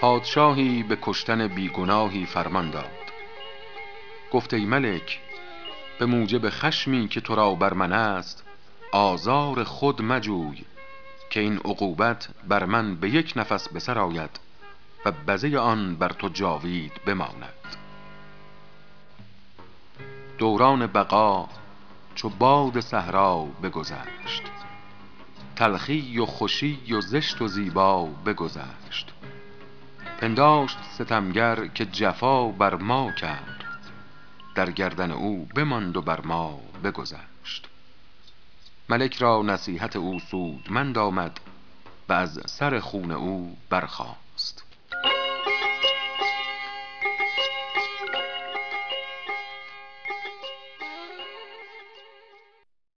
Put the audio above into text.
پادشاهی به کشتن بیگناهی فرمان داد. گفت ای ملک به موجب خشمی که تو را بر من است آزار خود مجوی که این عقوبت بر من به یک نفس به سر آید و بزه آن بر تو جاوید بماند. دوران بقا چو باد صحرا بگذشت. تلخی و خوشی و زشت و زیبا بگذشت. پنداشت ستمگر که جفا بر ما کرد. در گردن او بماند و بر ما بگذشت. ملک را نصیحت او سودمند آمد و از سر خون او برخاست.